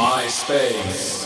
MySpace.